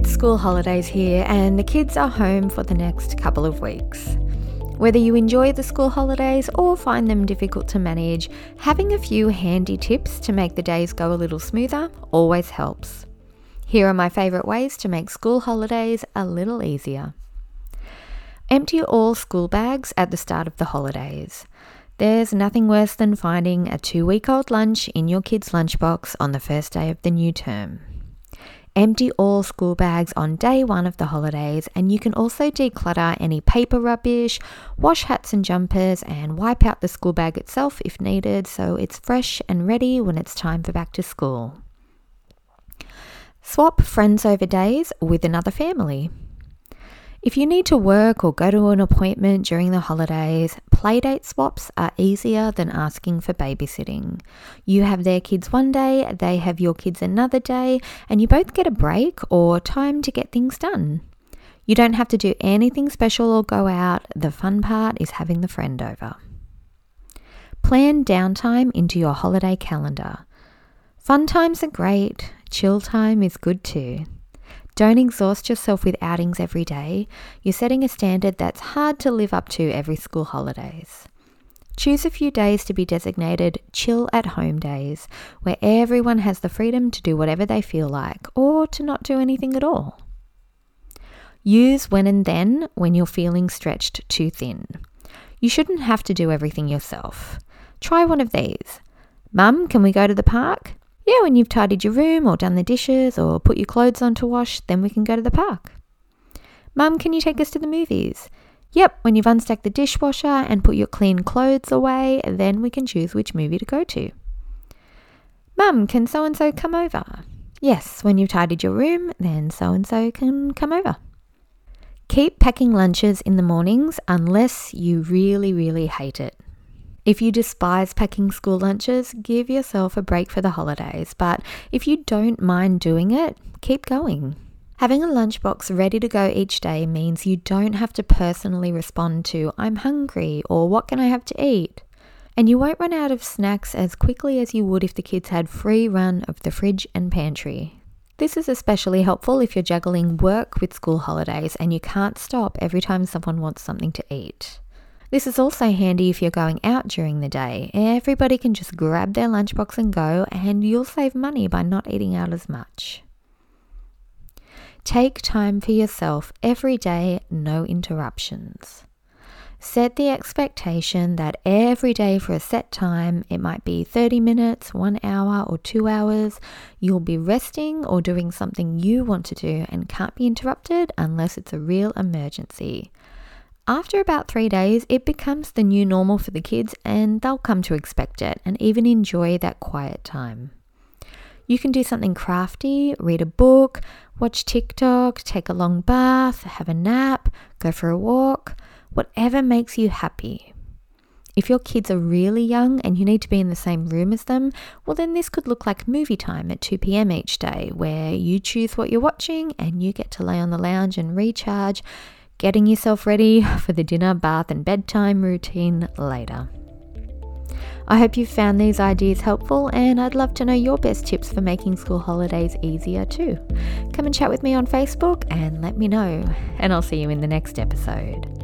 school holidays here, and the kids are home for the next couple of weeks. Whether you enjoy the school holidays or find them difficult to manage, having a few handy tips to make the days go a little smoother always helps. Here are my favourite ways to make school holidays a little easier. Empty all school bags at the start of the holidays. There's nothing worse than finding a two week old lunch in your kid's lunchbox on the first day of the new term. Empty all school bags on day one of the holidays, and you can also declutter any paper rubbish, wash hats and jumpers, and wipe out the school bag itself if needed so it's fresh and ready when it's time for back to school. Swap friends over days with another family. If you need to work or go to an appointment during the holidays, playdate swaps are easier than asking for babysitting. You have their kids one day, they have your kids another day, and you both get a break or time to get things done. You don't have to do anything special or go out, the fun part is having the friend over. Plan downtime into your holiday calendar. Fun times are great, chill time is good too. Don't exhaust yourself with outings every day. You're setting a standard that's hard to live up to every school holidays. Choose a few days to be designated chill at home days, where everyone has the freedom to do whatever they feel like or to not do anything at all. Use when and then when you're feeling stretched too thin. You shouldn't have to do everything yourself. Try one of these. Mum, can we go to the park? Yeah, when you've tidied your room or done the dishes or put your clothes on to wash, then we can go to the park. Mum, can you take us to the movies? Yep, when you've unstacked the dishwasher and put your clean clothes away, then we can choose which movie to go to. Mum, can so and so come over? Yes, when you've tidied your room, then so and so can come over. Keep packing lunches in the mornings unless you really, really hate it. If you despise packing school lunches, give yourself a break for the holidays. But if you don't mind doing it, keep going. Having a lunchbox ready to go each day means you don't have to personally respond to, I'm hungry or what can I have to eat? And you won't run out of snacks as quickly as you would if the kids had free run of the fridge and pantry. This is especially helpful if you're juggling work with school holidays and you can't stop every time someone wants something to eat. This is also handy if you're going out during the day. Everybody can just grab their lunchbox and go, and you'll save money by not eating out as much. Take time for yourself every day, no interruptions. Set the expectation that every day for a set time, it might be 30 minutes, one hour, or two hours, you'll be resting or doing something you want to do and can't be interrupted unless it's a real emergency. After about three days, it becomes the new normal for the kids and they'll come to expect it and even enjoy that quiet time. You can do something crafty, read a book, watch TikTok, take a long bath, have a nap, go for a walk, whatever makes you happy. If your kids are really young and you need to be in the same room as them, well, then this could look like movie time at 2 pm each day, where you choose what you're watching and you get to lay on the lounge and recharge getting yourself ready for the dinner, bath, and bedtime routine later. I hope you found these ideas helpful, and I'd love to know your best tips for making school holidays easier too. Come and chat with me on Facebook and let me know, and I'll see you in the next episode.